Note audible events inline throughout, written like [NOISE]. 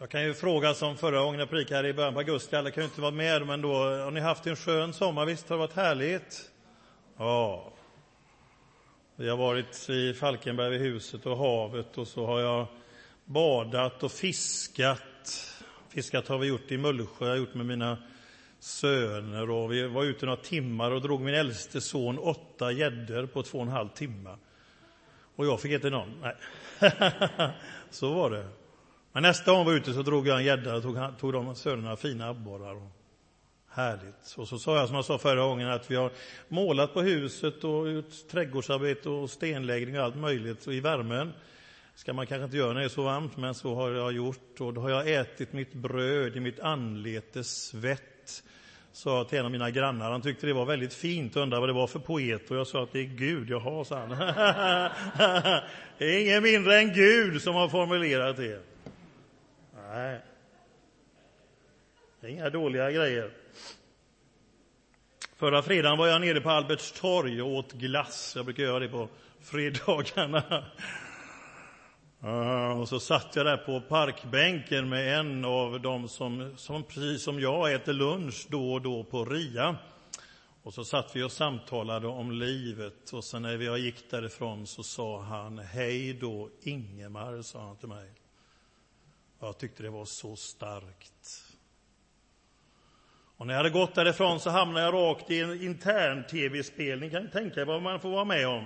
Jag kan ju fråga som förra gången jag predikade i början på augusti, alla kan ju inte vara med, men då har ni haft en skön sommar, visst har det varit härligt? Ja. Vi har varit i Falkenberg vid huset och havet och så har jag badat och fiskat. Fiskat har vi gjort i Mullsjö, jag har gjort med mina söner och vi var ute några timmar och drog min äldste son åtta gäddor på två och en halv timme. Och jag fick inte någon. Nej. [LAUGHS] så var det. Men nästa gång var ute så drog jag en gädda och tog, tog de sönerna fina abborrar. och Härligt. Och så sa jag som jag sa förra gången att vi har målat på huset och gjort trädgårdsarbete och stenläggning och allt möjligt. Och i värmen ska man kanske inte göra när det är så varmt, men så har jag gjort. Och då har jag ätit mitt bröd i mitt anletes svett sa jag till en av mina grannar. Han tyckte det var väldigt fint och undrade vad det var för poet. Och jag sa att det är Gud. Jaha, sa han. [LAUGHS] det är ingen mindre än Gud som har formulerat det. Nej. Det är inga dåliga grejer. Förra fredagen var jag nere på Alberts torg och åt glass. Jag brukar göra det på fredagarna. Och så satt jag där på parkbänken med en av dem som, som precis som jag äter lunch då och då på RIA. Och så satt vi och samtalade om livet och sen när jag gick därifrån så sa han Hej då Ingemar, sa han till mig. Jag tyckte det var så starkt. Och när jag hade gått därifrån så hamnade jag rakt i en intern tv-spelning. Kan ni tänka er vad man får vara med om?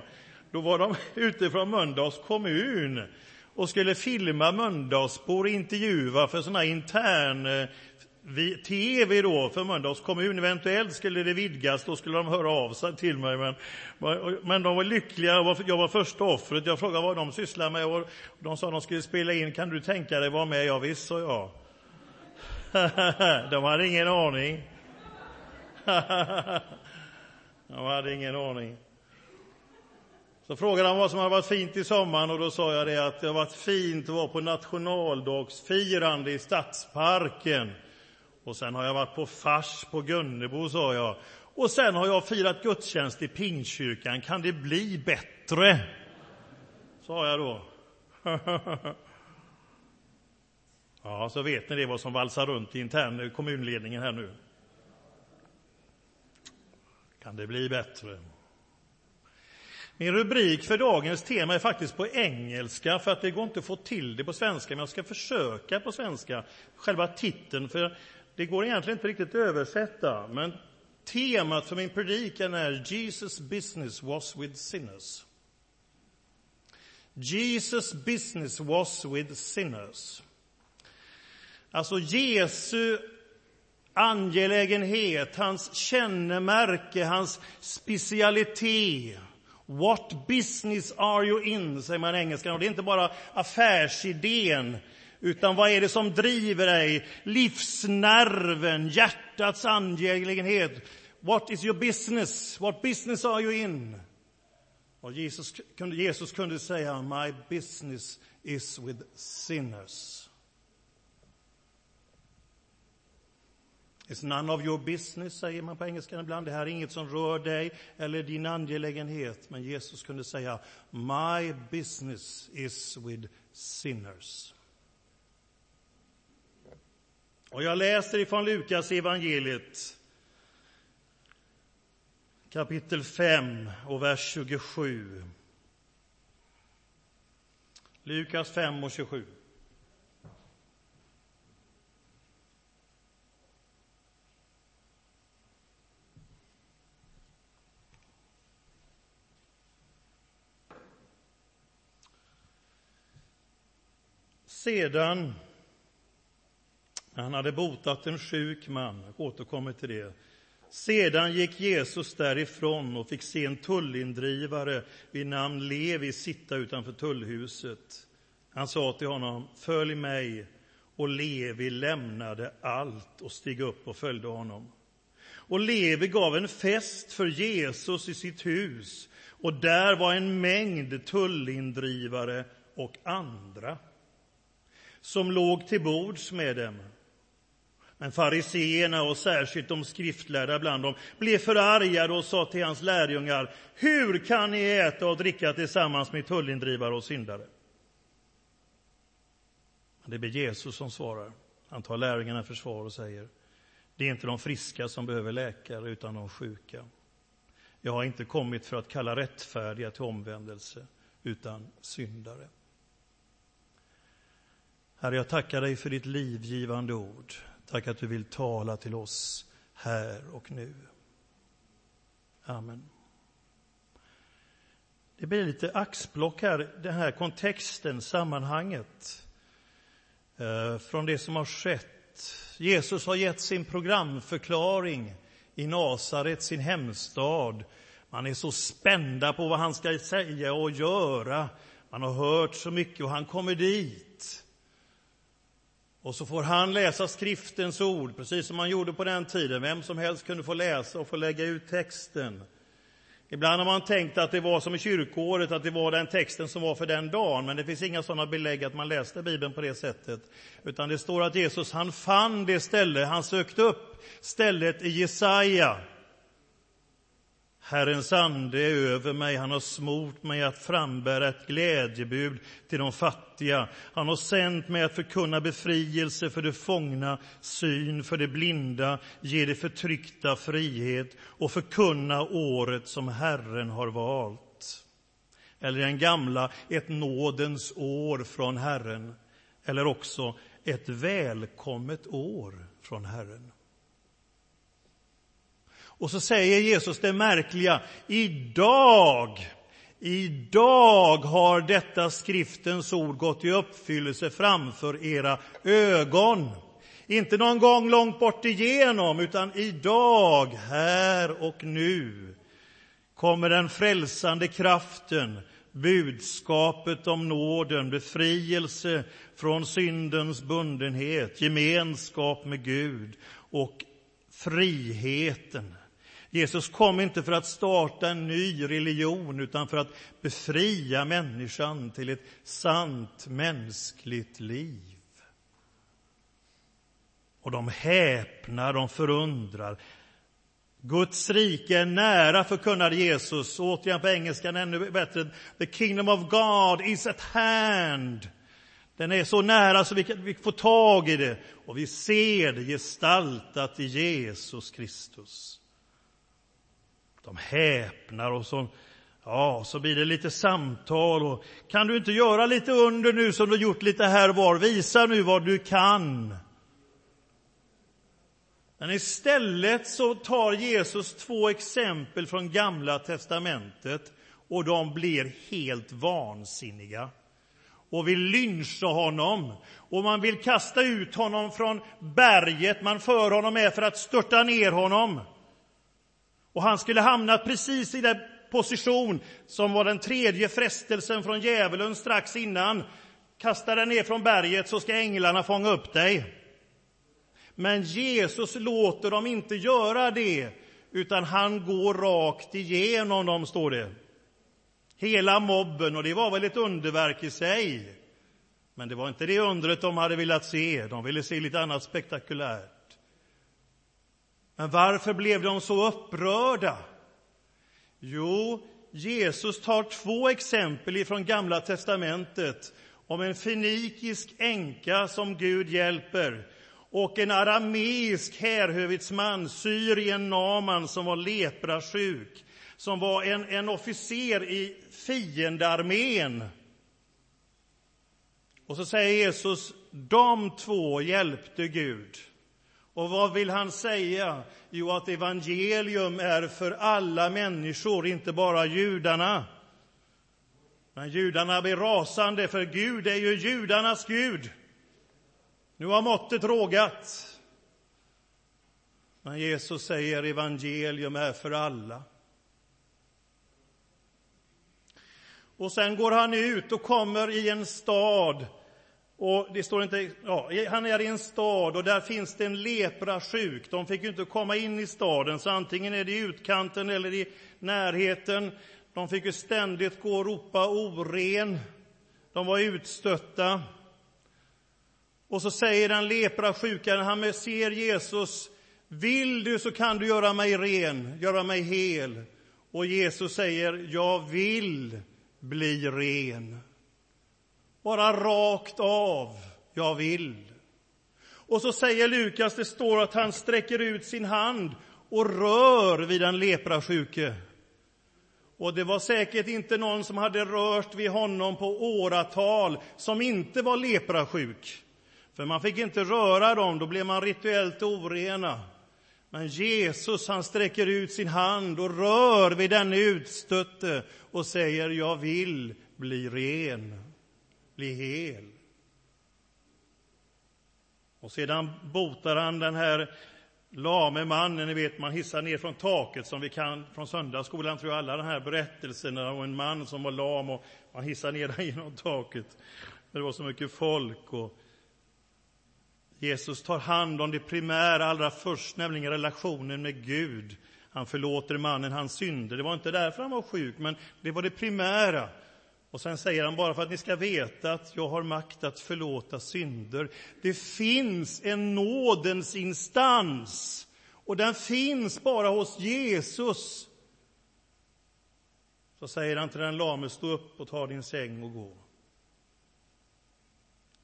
Då var de [LAUGHS] ute från Mölndals kommun och skulle filma Mölndalsbor och intervjua för sådana här intern eh, eh, tv då för Mölndals kommun. Eventuellt skulle det vidgas, då skulle de höra av sig till mig. Men, men de var lyckliga, jag var första offret. Jag frågade vad de sysslar med och de sa att de skulle spela in. Kan du tänka dig vara med? Ja, visst, sa jag. [LAUGHS] de hade ingen aning. [LAUGHS] de hade ingen aning. Så frågade han vad som hade varit fint i sommaren och då sa jag det att det har varit fint att vara på nationaldagsfirande i Stadsparken. Och sen har jag varit på fars på Gunnebo, sa jag. Och sen har jag firat gudstjänst i Pingstkyrkan. Kan det bli bättre? Sa jag då. [LAUGHS] ja, så vet ni det vad som valsar runt i intern kommunledningen här nu. Kan det bli bättre? Min rubrik för dagens tema är faktiskt på engelska, för att det går inte att få till det på svenska, men jag ska försöka på svenska. Själva titeln, för det går egentligen inte riktigt att översätta, men temat för min predikan är Jesus business was with sinners. Jesus business was with sinners. Alltså Jesu angelägenhet, hans kännemärke, hans specialitet What business are you in, säger man i engelskan. Och det är inte bara affärsidén, utan vad är det som driver dig? Livsnerven, hjärtats angelägenhet. What is your business? What business are you in? Och Jesus kunde, Jesus kunde säga, my business is with sinners. It's none of your business, säger man på engelska ibland. Det här är inget som rör dig eller din angelägenhet. Men Jesus kunde säga, My business is with sinners. Och jag läser ifrån Lukas evangeliet kapitel 5 och vers 27. Lukas 5 och 27. Sedan, han hade botat en sjuk man, jag återkommer till det, sedan gick Jesus därifrån och fick se en tullindrivare vid namn Levi sitta utanför tullhuset. Han sa till honom, följ mig, och Levi lämnade allt och steg upp och följde honom. Och Levi gav en fest för Jesus i sitt hus, och där var en mängd tullindrivare och andra som låg till bords med dem. Men fariseerna och särskilt de skriftlärda bland dem blev förargade och sa till hans lärjungar, hur kan ni äta och dricka tillsammans med tullindrivare och syndare? Det blir Jesus som svarar. Han tar lärjungarna i försvar och säger det är inte de friska som behöver läkare, utan de sjuka. Jag har inte kommit för att kalla rättfärdiga till omvändelse, utan syndare. Herre, jag tackar dig för ditt livgivande ord. Tack att du vill tala till oss här och nu. Amen. Det blir lite axplock här, den här kontexten, sammanhanget eh, från det som har skett. Jesus har gett sin programförklaring i Nasaret, sin hemstad. Man är så spända på vad han ska säga och göra. Man har hört så mycket och han kommer dit. Och så får han läsa skriftens ord, precis som man gjorde på den tiden. Vem som helst kunde få läsa och få lägga ut texten. Ibland har man tänkt att det var som i kyrkoåret, att det var den texten som var för den dagen, men det finns inga sådana belägg att man läste Bibeln på det sättet. Utan det står att Jesus, han fann det ställe, han sökte upp stället i Jesaja. Herrens ande är över mig, han har smort mig att frambära ett glädjebud till de fattiga. Han har sänt mig att förkunna befrielse för de fångna, syn för de blinda, ge de förtryckta frihet och förkunna året som Herren har valt. Eller den gamla, ett nådens år från Herren. Eller också ett välkommet år från Herren. Och så säger Jesus det märkliga, idag, idag har detta skriftens ord gått i uppfyllelse framför era ögon. Inte någon gång långt bort igenom, utan idag, här och nu kommer den frälsande kraften, budskapet om nåden, befrielse från syndens bundenhet, gemenskap med Gud och friheten. Jesus kom inte för att starta en ny religion utan för att befria människan till ett sant mänskligt liv. Och de häpnar, de förundrar. Guds rike är nära, förkunnade Jesus. Återigen på engelskan ännu bättre. The kingdom of God is at hand. Den är så nära så vi, kan, vi får tag i det och vi ser det gestaltat i Jesus Kristus. De häpnar och så, ja, så blir det lite samtal. Och, kan du inte göra lite under nu som du gjort lite här var? Visa nu vad du kan. Men istället så tar Jesus två exempel från Gamla testamentet och de blir helt vansinniga och vill lyncha honom. Och man vill kasta ut honom från berget man för honom med för att störta ner honom. Och han skulle hamna precis i den position som var den tredje frestelsen från djävulen strax innan. Kasta dig ner från berget så ska änglarna fånga upp dig. Men Jesus låter dem inte göra det, utan han går rakt igenom dem, står det. Hela mobben, och det var väl ett underverk i sig. Men det var inte det undret de hade velat se, de ville se lite annat spektakulärt. Men varför blev de så upprörda? Jo, Jesus tar två exempel från Gamla testamentet om en fenikisk änka som Gud hjälper och en arameisk härhövitsman, Syrien Naman, som var leprasjuk, som var en, en officer i fiendearmén. Och så säger Jesus, de två hjälpte Gud. Och vad vill han säga? Jo, att evangelium är för alla människor, inte bara judarna. Men judarna blir rasande, för Gud är ju judarnas Gud. Nu har måttet rågat. Men Jesus säger evangelium är för alla. Och sen går han ut och kommer i en stad och det står inte, ja, han är i en stad och där finns det en leprasjuk. De fick ju inte komma in i staden, så antingen är det i utkanten eller i närheten. De fick ju ständigt gå och ropa oren. De var utstötta. Och så säger den leprasjuka, när han ser Jesus, vill du så kan du göra mig ren, göra mig hel. Och Jesus säger, jag vill bli ren. Bara rakt av jag vill. Och så säger Lukas, det står att han sträcker ut sin hand och rör vid den leprasjuke. Och det var säkert inte någon som hade rört vid honom på åratal som inte var leprasjuk. För man fick inte röra dem, då blev man rituellt orena. Men Jesus han sträcker ut sin hand och rör vid denne utstötte och säger jag vill bli ren, bli hel. Och sedan botar han den här lame mannen, ni vet man hissar ner från taket som vi kan från söndagsskolan, tror jag alla de här berättelserna om en man som var lam och man hissar ner [LAUGHS] den genom taket. Det var så mycket folk och Jesus tar hand om det primära allra först, nämligen relationen med Gud. Han förlåter mannen hans synder. Det var inte därför han var sjuk, men det var det primära. Och sen säger han bara för att ni ska veta att jag har makt att förlåta synder. Det finns en nådens instans och den finns bara hos Jesus. Så säger han till den lame, stå upp och ta din säng och gå.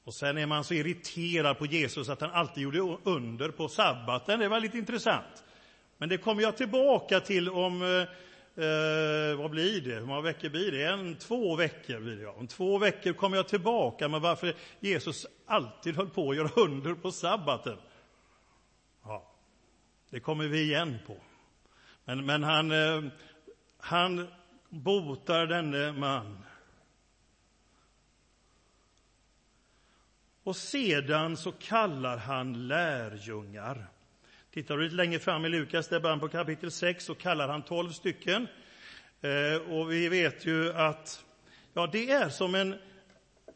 Och sen är man så irriterad på Jesus att han alltid gjorde under på sabbaten. Det var lite intressant. Men det kommer jag tillbaka till om, eh, eh, vad blir det, hur många veckor blir det? En, två veckor blir det, ja. Om två veckor kommer jag tillbaka med varför Jesus alltid höll på att göra under på sabbaten. Ja, det kommer vi igen på. Men, men han, eh, han botar denne man Och sedan så kallar han lärjungar. Tittar du lite längre fram i Lukas, där början på kapitel 6, så kallar han tolv stycken. Eh, och vi vet ju att ja, det är som en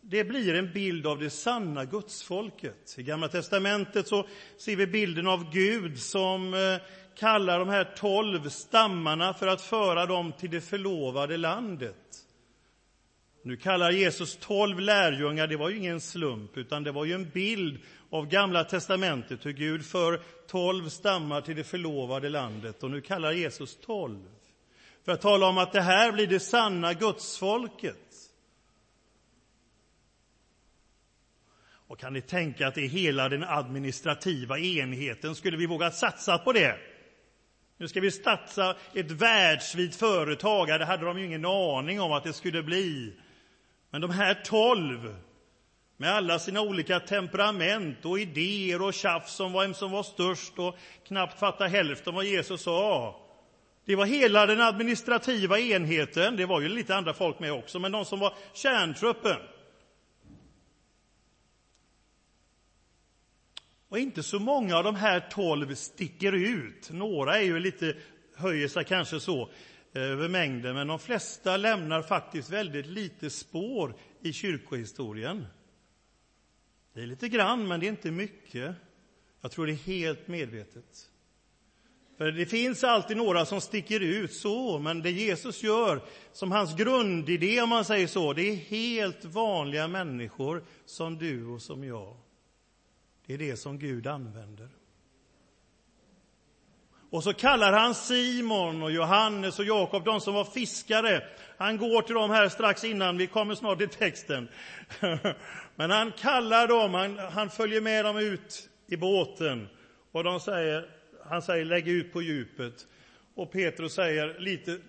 det blir en bild av det sanna gudsfolket. I Gamla testamentet så ser vi bilden av Gud som eh, kallar de här tolv stammarna för att föra dem till det förlovade landet. Nu kallar Jesus tolv lärjungar, det var ju ingen slump, utan det var ju en bild av Gamla testamentet, hur Gud för tolv stammar till det förlovade landet. Och nu kallar Jesus tolv, för att tala om att det här blir det sanna gudsfolket. Och kan ni tänka att det är hela den administrativa enheten? Skulle vi våga satsa på det? Nu ska vi satsa ett världsvitt företag. Det hade de ju ingen aning om att det skulle bli. Men de här tolv, med alla sina olika temperament och idéer och tjafs om vem som var störst och knappt fatta hälften vad Jesus sa. Det var hela den administrativa enheten, det var ju lite andra folk med också, men de som var kärntruppen. Och inte så många av de här tolv sticker ut. Några är ju lite, höjer sig kanske så över mängden, men de flesta lämnar faktiskt väldigt lite spår i kyrkohistorien. Det är lite grann, men det är inte mycket. Jag tror det är helt medvetet. För det finns alltid några som sticker ut så, men det Jesus gör som hans grundidé, om man säger så, det är helt vanliga människor som du och som jag. Det är det som Gud använder. Och så kallar han Simon och Johannes och Jakob, de som var fiskare. Han går till dem här strax innan, vi kommer snart till texten. [LAUGHS] Men han kallar dem, han, han följer med dem ut i båten. Och de säger, han säger lägg ut på djupet. Och Petrus säger lite,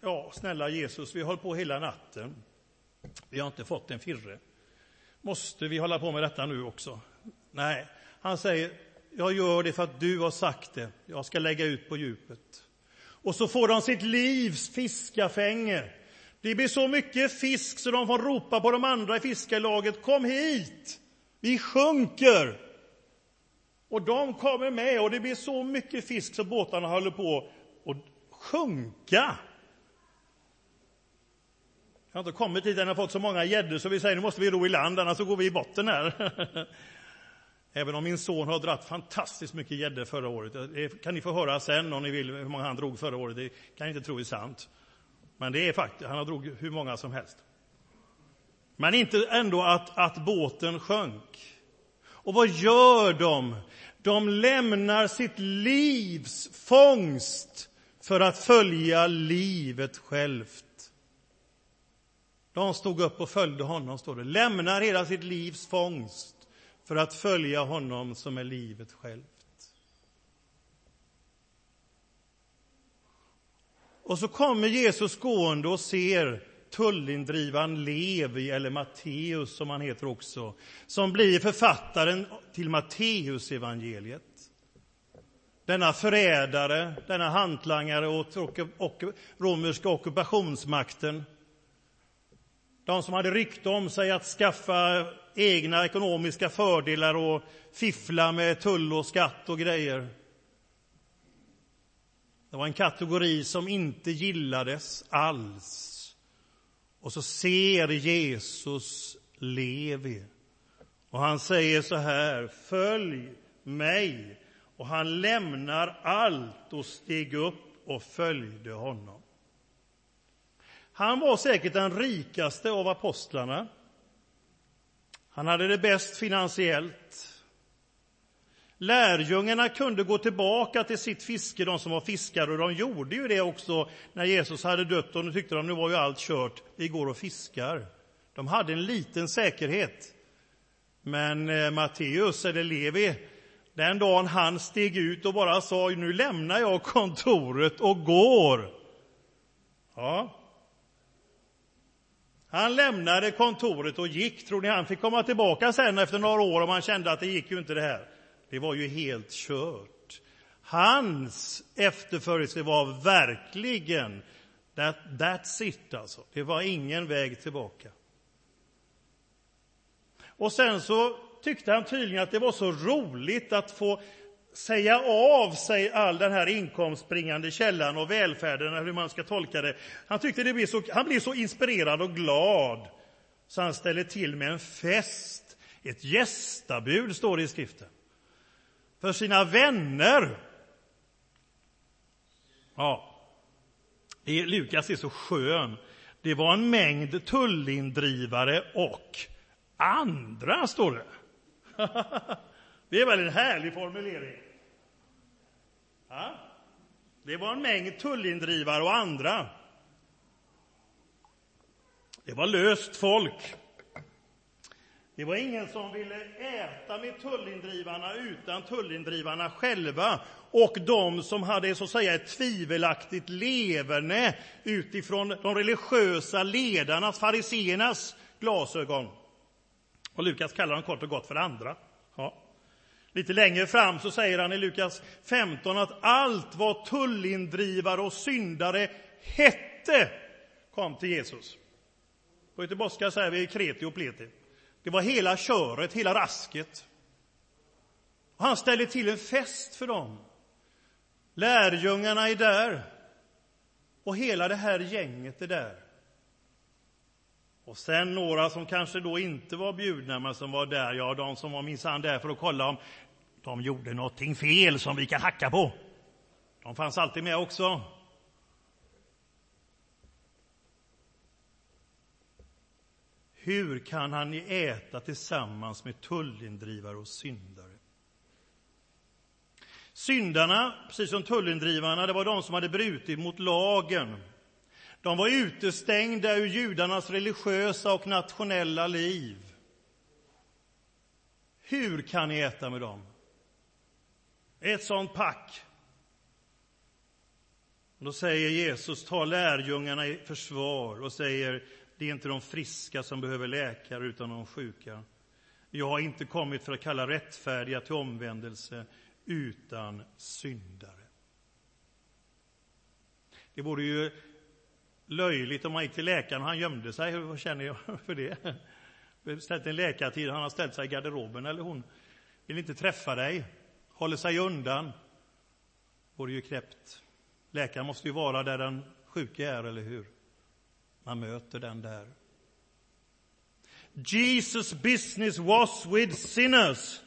ja snälla Jesus, vi har hållit på hela natten. Vi har inte fått en firre. Måste vi hålla på med detta nu också? Nej, han säger, jag gör det för att du har sagt det. Jag ska lägga ut på djupet. Och så får de sitt livs fiskafänge. Det blir så mycket fisk så de får ropa på de andra i fiskarlaget, kom hit! Vi sjunker! Och de kommer med och det blir så mycket fisk så båtarna håller på att sjunka. Jag har inte kommit dit än och fått så många gäddor så vi säger nu måste vi ro i land annars så går vi i botten här. [LAUGHS] Även om min son har dratt fantastiskt mycket gäddor förra året. Eh, det kan ni få höra sen om ni vill hur många han drog förra året. Det kan jag inte tro är sant. Men det är faktiskt, han har drog hur många som helst. Men inte ändå att, att båten sjönk. Och vad gör de? De lämnar sitt livs fångst för att följa livet självt. De stod upp och följde honom, står det. Lämnar hela sitt livs fångst för att följa honom som är livet självt. Och så kommer Jesus gående och ser tullindrivaren Levi, eller Matteus som han heter också, som blir författaren till Matteusevangeliet. Denna förrädare, denna hantlangare åt romerska ockupationsmakten. De som hade rykte om sig att skaffa egna ekonomiska fördelar och fiffla med tull och skatt och grejer. Det var en kategori som inte gillades alls. Och så ser Jesus Levi. Och han säger så här, följ mig. Och han lämnar allt och steg upp och följde honom. Han var säkert den rikaste av apostlarna. Han hade det bäst finansiellt. Lärjungarna kunde gå tillbaka till sitt fiske, de som var fiskare, och de gjorde ju det också när Jesus hade dött. Och nu tyckte de nu var ju allt kört, vi går och fiskar. De hade en liten säkerhet. Men eh, Matteus, eller Levi, den dagen han steg ut och bara sa nu lämnar jag kontoret och går. Ja. Han lämnade kontoret och gick. Tror ni han fick komma tillbaka sen efter några år om han kände att det gick ju inte det här? Det var ju helt kört. Hans efterföljelse var verkligen that, that's it, alltså. Det var ingen väg tillbaka. Och sen så tyckte han tydligen att det var så roligt att få säga av sig all den här inkomstbringande källan och välfärden, eller hur man ska tolka det. Han tyckte det blev så, han blev så inspirerad och glad så han ställer till med en fest. Ett gästabud, står det i skriften för sina vänner. Ja, Lukas är så skön. Det var en mängd tullindrivare och andra, står det. [LAUGHS] Det är väl en härlig formulering? Ja? Det var en mängd tullindrivare och andra. Det var löst folk. Det var ingen som ville äta med tullindrivarna utan tullindrivarna själva och de som hade så att säga ett tvivelaktigt leverne utifrån de religiösa ledarnas, fariseernas glasögon. Och Lukas kallar dem kort och gott för andra. Ja. Lite längre fram så säger han i Lukas 15 att allt vad tullindrivare och syndare hette kom till Jesus. På göteborgska säger vi kreti och pleti. Det var hela köret, hela rasket. Och han ställer till en fest för dem. Lärjungarna är där. Och hela det här gänget är där. Och sen några som kanske då inte var bjudna, men som var där, ja, de som var minsann där för att kolla om de gjorde någonting fel som vi kan hacka på. De fanns alltid med också. Hur kan han äta tillsammans med tullindrivare och syndare? Syndarna, precis som tullindrivarna, det var de som hade brutit mot lagen. De var utestängda ur judarnas religiösa och nationella liv. Hur kan ni äta med dem? Ett sånt pack. Då säger Jesus, ta lärjungarna i försvar och säger det är inte de friska som behöver läkare, utan de sjuka. Jag har inte kommit för att kalla rättfärdiga till omvändelse, utan syndare. Det vore ju löjligt om man gick till läkaren och han gömde sig. Vad känner jag [LAUGHS] för det? Ställt en läkartid, han har ställt sig i garderoben eller hon vill inte träffa dig, håller sig undan. Vore ju knäppt. Läkaren måste ju vara där den sjuke är, eller hur? Man möter den där. Jesus business was with sinners.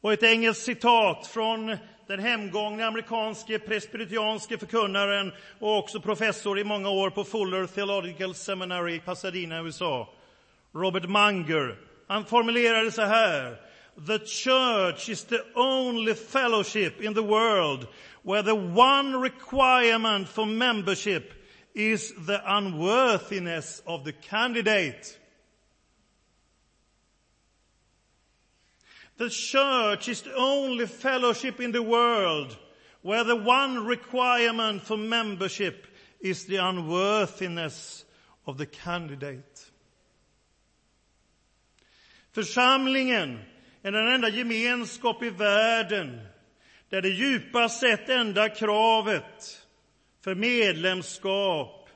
Och ett engelskt citat från den hemgångne amerikanske presbyterianske förkunnaren och också professor i många år på Fuller Theological Seminary i Pasadena, USA, Robert Munger. Han formulerade så här. The church is the only fellowship in the world where the one requirement for membership is the unworthiness of the candidate. The church is the only fellowship in the world where the one requirement for membership is the unworthiness of the candidate. Församlingen än den enda gemenskap i världen där det djupast sett enda kravet för medlemskap,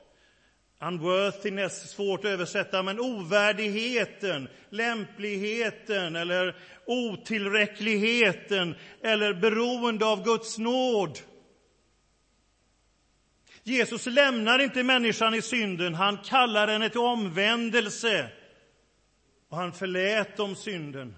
unworthiness, svårt att översätta, men ovärdigheten, lämpligheten eller otillräckligheten eller beroende av Guds nåd. Jesus lämnar inte människan i synden, han kallar henne till omvändelse och han förlät dem synden.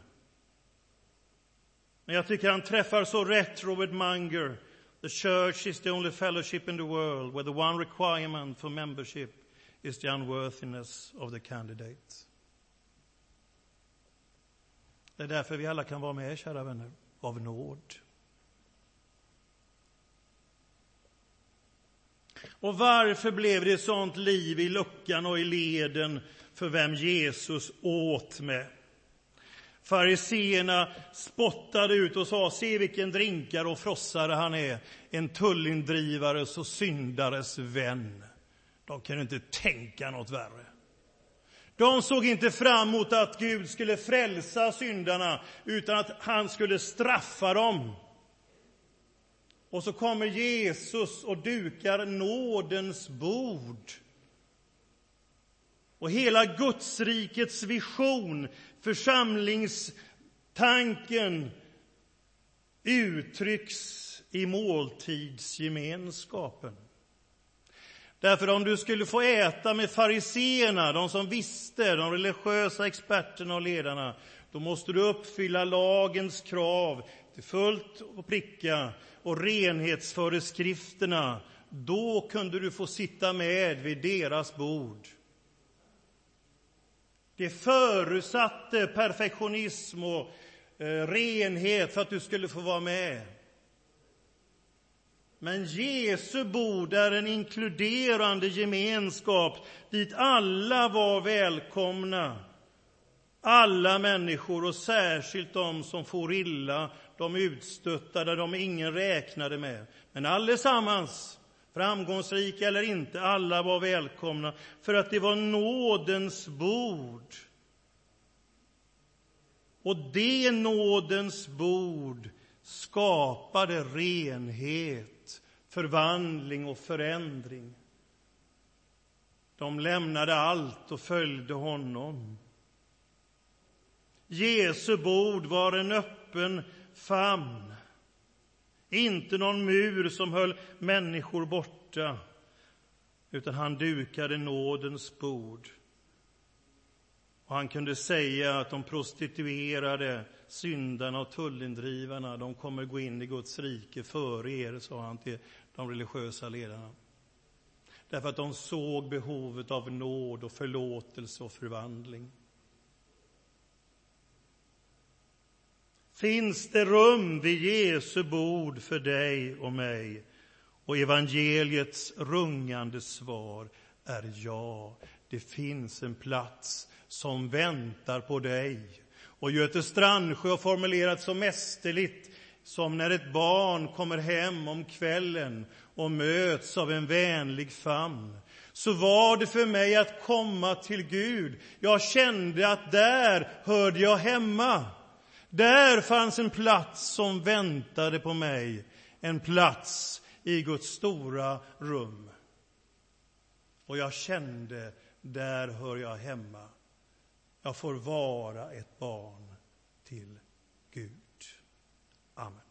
Men jag tycker han träffar så rätt, Robert Munger. The church is the only fellowship in the world where the one requirement for membership is the unworthiness of the candidate. Det är därför vi alla kan vara med, kära vänner, av nåd. Och varför blev det sånt liv i luckan och i leden för vem Jesus åt med? Fariseerna spottade ut och sa, se vilken drinkare och frossare han är, en tullindrivares och syndares vän. De kunde inte tänka något värre. De såg inte fram emot att Gud skulle frälsa syndarna, utan att han skulle straffa dem. Och så kommer Jesus och dukar nådens bord. Och hela Gudsrikets vision, församlingstanken, uttrycks i måltidsgemenskapen. Därför om du skulle få äta med fariseerna, de som visste, de religiösa experterna och ledarna, då måste du uppfylla lagens krav till fullt och pricka och renhetsföreskrifterna. Då kunde du få sitta med vid deras bord. Det förutsatte perfektionism och eh, renhet för att du skulle få vara med. Men Jesu bord är en inkluderande gemenskap dit alla var välkomna. Alla människor, och särskilt de som får illa, de utstötta, de ingen räknade med. Men allesammans, framgångsrika eller inte, alla var välkomna för att det var nådens bord. Och det nådens bord skapade renhet förvandling och förändring. De lämnade allt och följde honom. Jesu bord var en öppen famn, inte någon mur som höll människor borta, utan han dukade nådens bord. Och han kunde säga att de prostituerade, syndarna och tullindrivarna, de kommer gå in i Guds rike före er, sa han till de religiösa ledarna. Därför att de såg behovet av nåd och förlåtelse och förvandling. Finns det rum vid Jesu bord för dig och mig? Och evangeliets rungande svar är ja. Det finns en plats som väntar på dig. Och Göte Strandsjö har formulerat så mästerligt som när ett barn kommer hem om kvällen och möts av en vänlig famn. Så var det för mig att komma till Gud. Jag kände att där hörde jag hemma. Där fanns en plats som väntade på mig, en plats i Guds stora rum. Och jag kände, där hör jag hemma. Jag får vara ett barn till Gud. Amen.